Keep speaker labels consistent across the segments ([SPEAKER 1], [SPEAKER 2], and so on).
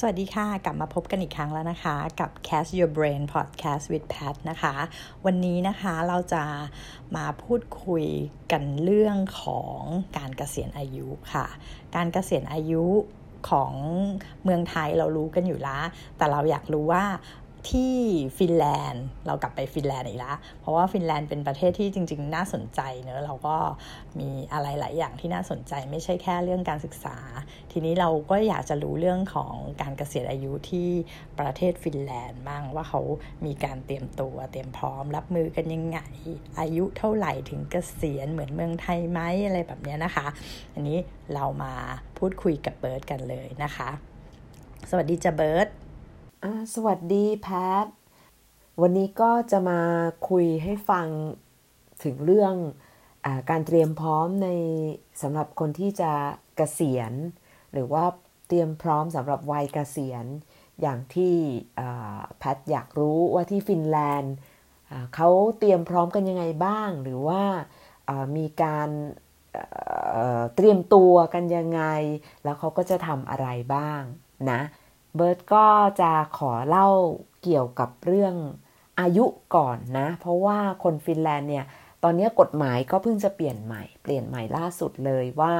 [SPEAKER 1] สวัสดีค่ะ กลับมาพบกันอีกครั้งแล้วนะคะ กับ Cast Your Brain Podcast with Pat นะคะ วันนี้นะคะเราจะมาพูดคุยกันเรื่องของการเกษียณอายุค่ะ การเกษียณอายุของเมืองไทยเรารู้กันอยู่แล้วแต่เราอยากรู้ว่า ที่ฟินแลนด์ เรากลับไปฟินแลนด์อีกแล้วเพราะว่าฟินแลนด์เป็นประเทศที่จริง ๆ น่าสนใจเนอะเราก็มีอะไรหลายอย่างที่น่าสนใจไม่ใช่แค่เรื่องการศึกษา ทีนี้เราก็อยากจะรู้เรื่องของการเกษียณอายุที่ประเทศฟินแลนด์บ้างว่าเขามีการเตรียมตัวเตรียมพร้อม รับมือกันยังไง อายุเท่าไหร่ถึงเกษียณเหมือนเมืองไทยไหมอะไรแบบนี้นะคะ อันนี้เรามาพูดคุยกับเบิร์ดกันเลยนะคะ สวัสดีจ้ะเบิร์ด
[SPEAKER 2] สวัสดีแพท วันนี้ก็จะมาคุยให้ฟังถึงเรื่องอการเตรียมพร้อมในสำหรับคนที่จะกะเกษียณ หรือว่าเตรียมพร้อมสำหรับวัยเกษียณ อย่างที่แพทอยากรู้ว่าที่ฟินแลนด์เขาเตรียมพร้อมกันยังไงบ้าง หรือว่ามีการเตรียมตัวกันยังไง แล้วเขาก็จะทำอะไรบ้างนะ เบิร์ตก็จะขอเล่าเกี่ยวกับเรื่องอายุก่อนนะ เพราะว่าคนฟินแลนด์เนี่ย ตอนนี้กฎหมายก็เพิ่งจะเปลี่ยนใหม่ เปลี่ยนใหม่ล่าสุดเลยว่า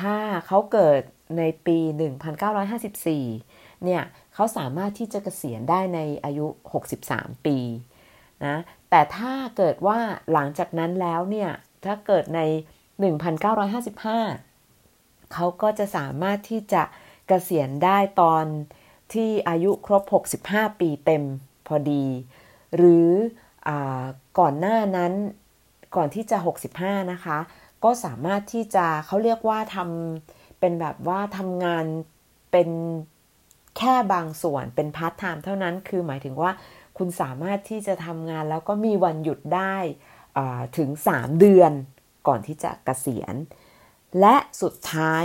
[SPEAKER 2] ถ้าเขาเกิดในปี 1954 เนี่ยเขาสามารถที่จะเกษียณได้ในอายุ 63 ปีนะแต่ถ้าเกิดว่าหลังจากนั้นแล้วเนี่ย ถ้าเกิดใน 1955 เขาก็จะสามารถที่จะเเกษียณได้ตอนที่อายุครบ 65 ปีเต็มพอดี หรือก่อนหน้านั้นก่อนที่จะ 65 นะคะ ก็สามารถที่จะเขาเรียกว่าทำเป็นแบบว่าทำงานเป็นแค่บางส่วนเป็นพาร์ทไทม์เท่านั้นคือหมายถึงว่าคุณสามารถที่จะทำงานแล้วก็มีวันหยุดได้ถึง 3 เดือนก่อนที่จะกะเกษียณ และสุดท้าย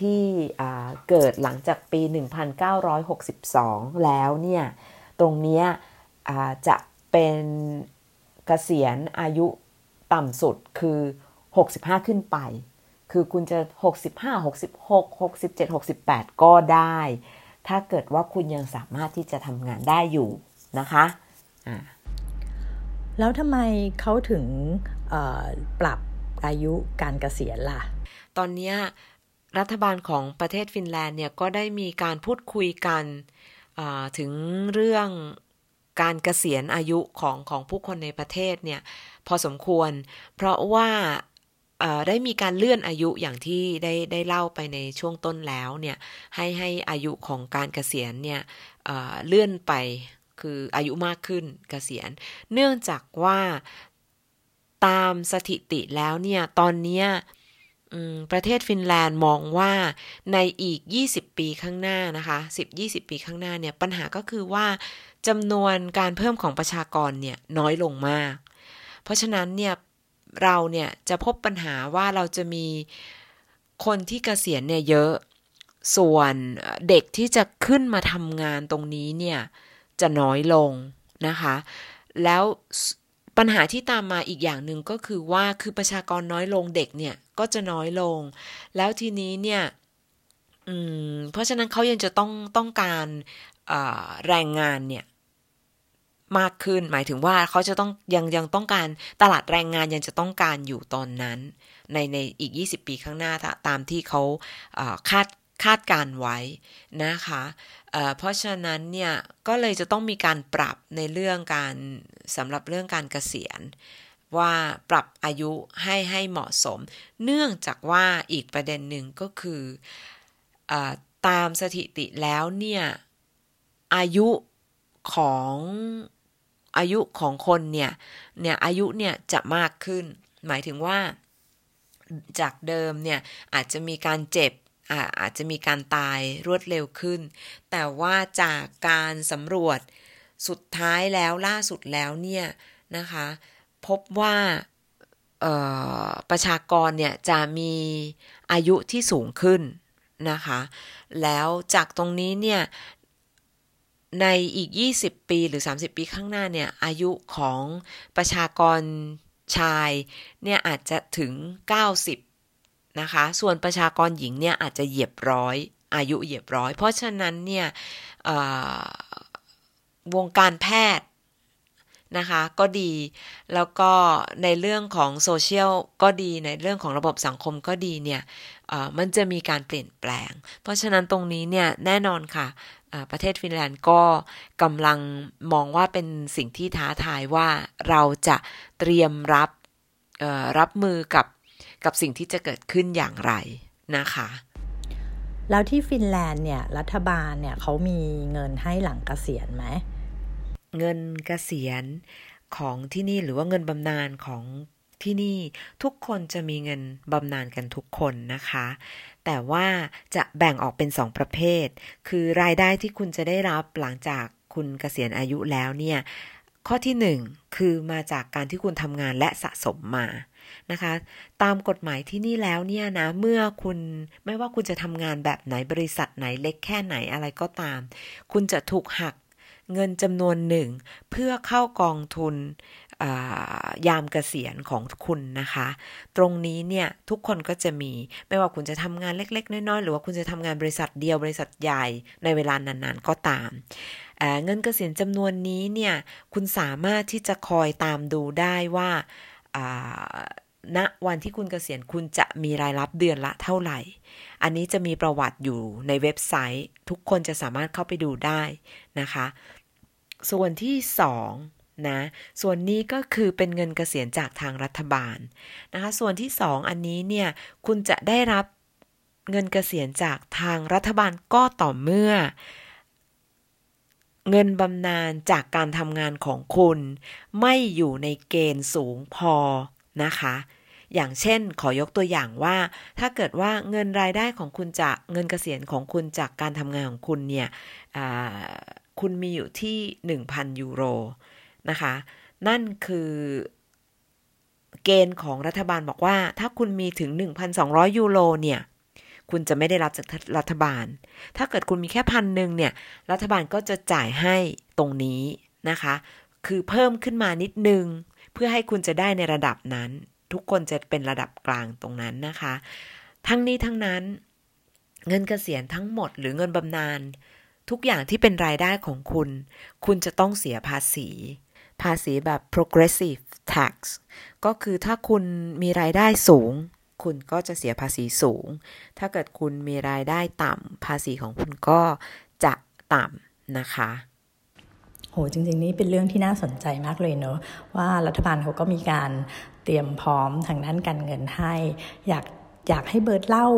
[SPEAKER 2] ที่เกิดหลังจากปี 1962 แล้วเนี่ย ตรงนี้จะเป็นเกษียณอายุต่ำสุดคือ 65 ขึ้นไป คือคุณจะ 65 66 67 68 ก็ได้ ถ้าเกิดว่าคุณยังสามารถที่จะทำงานได้อยู่นะคะะ
[SPEAKER 1] แล้วทำไมเขาถึงปรับอายุการเกษียณล่ะ
[SPEAKER 2] ตอนนี้ รัฐบาลของประเทศฟินแลนด์เนี่ยก็ได้มีการพูดคุยกันถึงเรื่องการเกษียณอายุของของผู้คนในประเทศเนี่ยพอสมควร เพราะว่าได้มีการเลื่อนอายุอย่างที่ได้ได้เล่าไปในช่วงต้นแล้วเนี่ยให้ให้อายุของการเกษียณเนี่ยเลื่อนไปคืออายุมากขึ้นเกษียณ เนื่องจากว่าตามสถิติแล้วเนี่ยตอนนี้ ประเทศฟินแลนด์มองว่าในอีก 20 ปีข้างหน้านะคะ10-20 ปีข้างหน้าเนี่ยปัญหาก็คือว่าจำนวนการเพิ่มของประชากรเนี่ยน้อยลงมาก เพราะฉะนั้นเนี่ยเราเนี่ยจะพบปัญหาว่าเราจะมีคนที่เกษียณเนี่ยเยอะ ส่วนเด็กที่จะขึ้นมาทำงานตรงนี้เนี่ยจะน้อยลงนะคะ แล้ว ปัญหาที่ตามมาอีกอย่างหนึ่งก็คือว่าคือประชากรน้อยลงเด็กเนี่ยก็จะน้อยลง แล้วทีนี้เนี่ยเพราะฉะนั้นเขายังจะต้องต้องการแรงงานเนี่ยมากขึ้นหมายถึงว่าเขาจะต้องยังยังต้องการตลาดแรงงานยังจะต้องการอยู่ตอนนั้น ในในอีก 20 ปีข้างหน้าตามที่เขาคาดคาดการไว้นะคะ เพราะฉะนั้นเนี่ยก็เลยจะต้องมีการปรับในเรื่องการสำหรับเรื่องการเกษียณ ว่าปรับอายุให้ให้เหมาะสม เนื่องจากว่าอีกประเด็นหนึ่งก็คืออตามสถิติแล้วเนี่ยอายุของอายุของคนเนี่ยเนี่ยอายุเนี่ยจะมากขึ้น หมายถึงว่าจากเดิมเนี่ยอาจจะมีการเจ็บ อาอาจจะมีการตายรวดเร็วขึ้น แต่ว่าจากการสำรวจสุดท้ายแล้วล่าสุดแล้วเนี่ยนะคะ พบว่าประชากรเนี่ยจะมีอายุที่สูงขึ้นนะคะ แล้วจากตรงนี้เนี่ยในอีก 20 ปีหรือ 30 ปีข้างหน้าเนี่ยอายุของประชากรชายเนี่ยอาจจะถึง 90 นะคะ ส่วนประชากรหญิงเนี่ยอาจจะเหยียบร้อย อายุเหยียบร้อย เพราะฉะนั้นเนี่ยวงการแพทย์นะคะก็ดีแล้วก็ในเรื่องของโซเชียลก็ดีในเรื่องของระบบสังคมก็ดีเนี่ยมันจะมีการเปลี่ยนแปลง เพราะฉะนั้นตรงนี้เนี่ยแน่นอนค่ะประเทศฟินแลนด์ก็กำลังมองว่าเป็นสิ่งที่ท้าทายว่าเราจะเตรียมรับรับมือกับ กับสิ่งที่จะเกิดขึ้นอย่างไรนะคะ
[SPEAKER 1] แล้วที่ฟินแลนด์เนี่ย รัฐบาลเนี่ยเขามีเงินให้หลังเกษียณไหม
[SPEAKER 2] เงินเกษียณของที่นี่หรือว่าเงินบำนาญของที่นี่ทุกคนจะมีเงินบำนาญกันทุกคนนะคะ แต่ว่าจะแบ่งออกเป็นสองประเภท คือรายได้ที่คุณจะได้รับหลังจากคุณเกษียณอายุแล้วเนี่ย ข้อที่หนึ่งคือมาจากการที่คุณทำงานและสะสมมา นะคะ ตามกฎหมายที่นี่แล้วเนี่ยนะ เมื่อคุณไม่ว่าคุณจะทำงานแบบไหนบริษัทไหนเล็กแค่ไหนอะไรก็ตาม คุณจะถูกหักเงินจำนวนหนึ่ง เพื่อเข้ากองทุนยามเกษียณของคุณนะคะ ตรงนี้เนี่ยทุกคนก็จะมีไม่ว่าคุณจะทำงานเล็ก ๆ น้อยๆ หรือว่าคุณจะทำงานบริษัทเดียวบริษัทใหญ่ในเวลานานๆก็ตามเงินเกษียณจำนวนนี้เนี่ยคุณสามารถที่จะคอยตามดูได้ว่า ณวันที่คุณเกษียณคุณจะมีรายรับเดือนละเท่าไหร่ อันนี้จะมีประวัติอยู่ในเว็บไซต์ ทุกคนจะสามารถเข้าไปดูได้นะคะ ส่วนที่สองนะส่วนนี้ก็คือเป็นเงินเกษียณจากทางรัฐบาลนะคะ ส่วนที่สองอันนี้เนี่ยคุณจะได้รับเงินเกษียณจากทางรัฐบาลก็ต่อเมื่อ เงินบำนาญจากการทำงานของคุณ ไม่อยู่ในเกณฑ์สูงพอนะคะ อย่างเช่น ขอยกตัวอย่างว่า ถ้าเกิดว่าเงินรายได้ของคุณจากเงินเกษียณของคุณจากการทำงานของคุณเนี่ยคุณมีอยู่ที่ 1,000 ยูโรนะคะ นั่นคือเกณฑ์ของรัฐบาลบอกว่า ถ้าคุณมีถึง 1,200 ยูโรเนี่ย คุณจะไม่ได้รับจากรัฐบาล ถ้าเกิดคุณมีแค่พันหนึ่งเนี่ย รัฐบาลก็จะจ่ายให้ตรงนี้นะคะ คือเพิ่มขึ้นมานิดนึง เพื่อให้คุณจะได้ในระดับนั้น ทุกคนจะเป็นระดับกลางตรงนั้นนะคะ ทั้งนี้ทั้งนั้น เงินเกษียณทั้งหมดหรือเงินบำนาญทุกอย่างที่เป็นรายได้ของคุณ คุณจะต้องเสียภาษี ภาษีแบบ progressive tax ก็คือถ้าคุณมีรายได้สูง คุณก็จะเสียภาษีสูง ถ้าเกิดคุณมีรายได้ต่ำภาษีของคุณก็จะต่ำนะคะ
[SPEAKER 1] โหจริงๆนี่เป็นเรื่องที่น่าสนใจมากเลยเนอะว่ารัฐบาลเขาก็มีการ เตรียมพร้อมทางด้านการเงินให้ อยากอยากให้เบิร์ดเล่า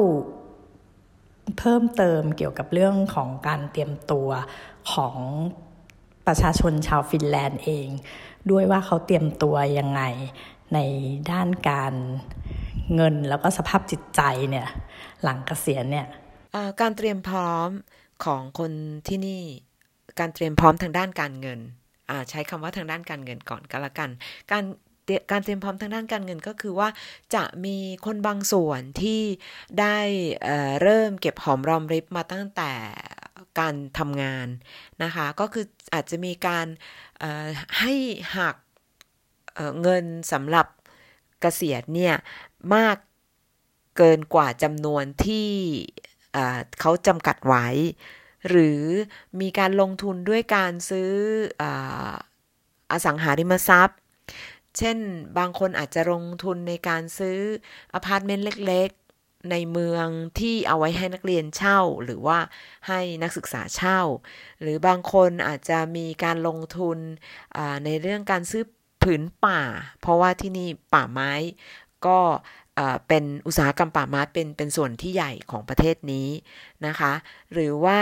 [SPEAKER 1] เพิ่มเติมเกี่ยวกับเรื่องของการเตรียมตัวของประชาชนชาวฟินแลนด์เอง ด้วยว่าเขาเตรียมตัวยังไงในด้านการเงินแล้วก็สภาพจิตใจเนี่ยหลังเกษียณเนี่ย
[SPEAKER 2] การเตรียมพร้อมของคนที่นี่ การเตรียมพร้อมทางด้านการเงินใช้คำว่าทางด้านการเงินก่อนก็แล้วกัน การ การเตรียมพร้อมทางด้านการเงินก็คือว่าจะมีคนบางส่วนที่ได้เเริ่มเก็บหอมรอมริบมาตั้งแต่การทำงานนะคะ ก็คืออาจจะมีการให้หักเเงินสำหรับเกษียณเนี่ยมากเกินกว่าจำนวนที่เขาจำกัดไว้ หรือมีการลงทุนด้วยการซื้ออสังหาริมทรัพย์ เช่น บางคนอาจจะลงทุนในการซื้ออพาร์ตเมนต์เล็กๆ ในเมืองที่เอาไว้ให้นักเรียนเช่า หรือว่าให้นักศึกษาเช่า หรือบางคนอาจจะมีการลงทุนในเรื่องการซื้อผืนป่า เพราะว่าที่นี่ป่าไม้ก็ เป็นอุตสาหกรรมป่าไม้เป็นเป็นส่วนที่ใหญ่ของประเทศนี้นะคะ หรือว่า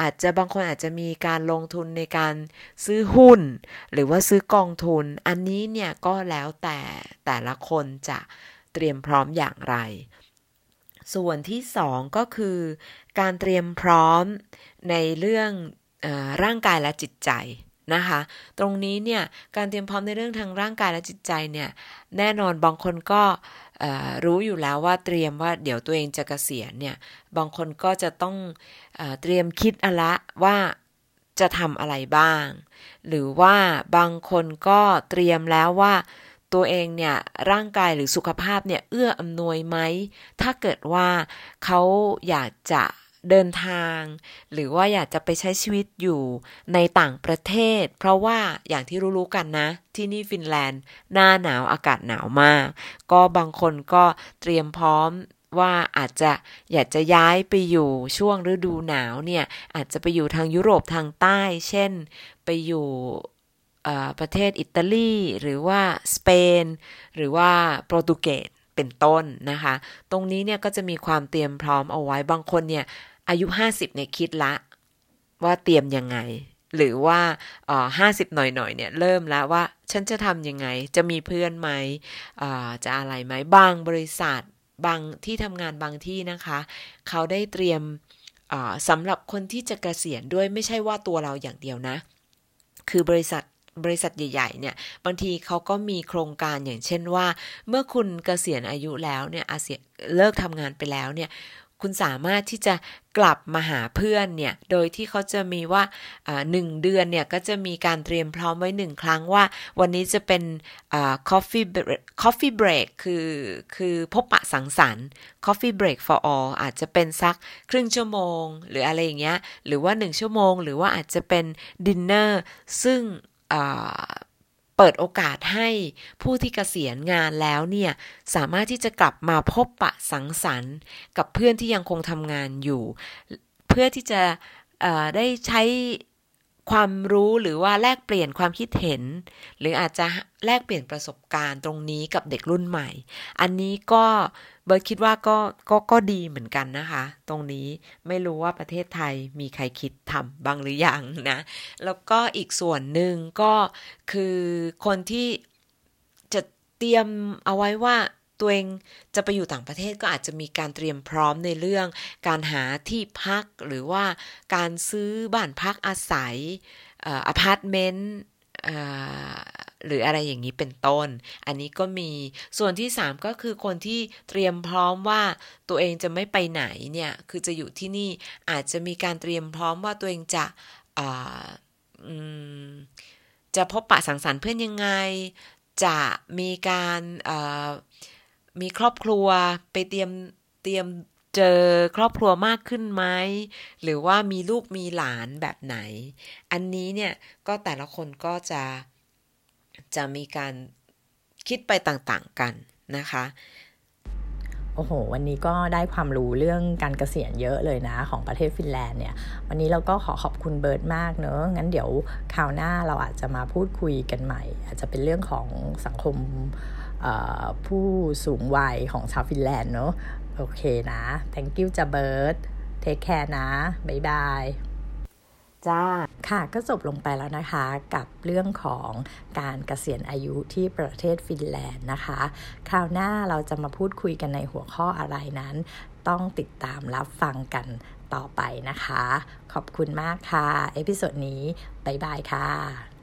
[SPEAKER 2] อาจจะบางคนอาจจะมีการลงทุนในการซื้อหุ้น หรือว่าซื้อกองทุน อันนี้เนี่ยก็แล้วแต่แต่ละคนจะเตรียมพร้อมอย่างไร ส่วนที่สองก็คือการเตรียมพร้อมในเรื่องอร่างกายและจิตใจนะคะตรงนี้เนี่ยการเตรียมพร้อมในเรื่องทางร่างกายและจิตใจเนี่ยแน่นอนบางคนก็ รู้อยู่แล้วว่าเตรียมว่าเดี๋ยวตัวเองจะกะเกษียณเนี่ย บางคนก็จะต้องอเตรียมคิดอะละว่าจะทำอะไรบ้าง หรือว่าบางคนก็เตรียมแล้วว่าตัวเองเนี่ยร่างกายหรือสุขภาพเนี่ยเอื้ออำนวยไหม ถ้าเกิดว่าเขาอยากจะ เดินทาง หรือว่าอยากจะไปใช้ชีวิตอยู่ในต่างประเทศ เพราะว่าอย่างที่รู้ๆกันนะ ที่นี่ฟินแลนด์ หน้าหนาวอากาศหนาวมาก ก็บางคนก็เตรียมพร้อมว่าอาจจะอยากจะย้ายไปอยู่ช่วงฤดูหนาวเนี่ย อาจจะไปอยู่ทางยุโรปทางใต้ เช่นไปอยู่ประเทศอิตาลี หรือว่าสเปน หรือว่าโปรตุเกสเป็นต้นนะคะ ตรงนี้เนี่ยก็จะมีความเตรียมพร้อมเอาไว้บางคนเนี่ย อายุ 50เนี่ยคิดละว่าเตรียมยังไง หรือว่าห้าสิบหน่อยๆเนี่ยเริ่มแล้วว่าฉันจะทำยังไง จะมีเพื่อนไหมจะอะไรไหมบางบริษัทบางที่ทำงานบางที่นะคะ เขาได้เตรียมสำหรับคนที่จะเกษียณด้วยไม่ใช่ว่าตัวเราอย่างเดียวนะ คือบริษัทบริษัทใหญ่ๆเนี่ยบางทีเขาก็มีโครงการอย่างเช่นว่า เมื่อคุณเกษียณอายุแล้วเนี่ยอาเซียเลิกทำงานไปแล้วเนี่ย คุณสามารถที่จะกลับมาหาเพื่อนเนี่ย โดยที่เขาจะมีว่าหนึ่งเดือนเนี่ยก็จะมีการเตรียมพร้อมไว้หนึ่งครั้งว่าวันนี้จะเป็น coffee coffee break คือคือพบปะสังสรรค์ coffee break for all อาจจะเป็นสักครึ่งชั่วโมง หรืออะไรอย่างเงี้ย หรือว่าหนึ่งชั่วโมง หรือว่าอาจจะเป็นดินเนอร์ซึ่ง เปิดโอกาสให้ผู้ที่เกษียณงานแล้วเนี่ย สามารถที่จะกลับมาพบปะสังสรรค์ กับเพื่อนที่ยังคงทำงานอยู่ เพื่อที่จะได้ใช้ ความรู้หรือว่าแลกเปลี่ยนความคิดเห็น หรืออาจจะแลกเปลี่ยนประสบการณ์ตรงนี้กับเด็กรุ่นใหม่ อันนี้ก็เบิร์ดคิดว่าก็ก็ก็ดีเหมือนกันนะคะ ตรงนี้ไม่รู้ว่าประเทศไทยมีใครคิดทำบ้างหรือยังนะ แล้วก็อีกส่วนหนึ่งก็คือคนที่จะเตรียมเอาไว้ว่า ตัวเองจะไปอยู่ต่างประเทศก็อาจจะมีการเตรียมพร้อมในเรื่อง การหาที่พักหรือว่าการซื้อบ้านพักอาศัยอพาร์ตเมนต์หรืออะไรอย่างนี้เป็นต้น อันนี้ก็มี ส่วนที่ 3 ก็คือคนที่เตรียมพร้อมว่าตัวเองจะไม่ไปไหนเนี่ย คือจะอยู่ที่นี่อาจจะมีการเตรียมพร้อมว่าตัวเองจะจะพบปะสังสรรค์เพื่อนยังไง จะมีการ มีครอบครัวไปเตรียมเตรียมเจอครอบครัวมากขึ้นไหมหรือว่ามีลูกมีหลานแบบไหน อันนี้เนี่ยก็แต่ละคนก็จะจะมีการคิดไปต่างๆกันนะคะ
[SPEAKER 1] โอ้โห วันนี้ก็ได้ความรู้เรื่องการเกษียณเยอะเลยนะ ของประเทศฟินแลนด์เนี่ย วันนี้เราก็ขอขอบคุณเบิร์ดมากเนอะ งั้นเดี๋ยวคราวหน้าเราอาจจะมาพูดคุยกันใหม่ อาจจะเป็นเรื่องของสังคม ผู้สูงวัยของชาวฟินแลนด์เนอะโอเคนะ thank you จ้าเบิร์ด take care นะ บ๊ายบาย
[SPEAKER 2] จ้า
[SPEAKER 1] ค่ะก็จบลงไปแล้วนะคะกับเรื่องของการเกษียณอายุที่ประเทศฟินแลนด์นะคะ คราวหน้าเราจะมาพูดคุยกันในหัวข้ออะไรนั้น ต้องติดตามรับฟังกันต่อไปนะคะ ขอบคุณมากค่ะ เอพิโซดนี้ บ๊ายบายค่ะ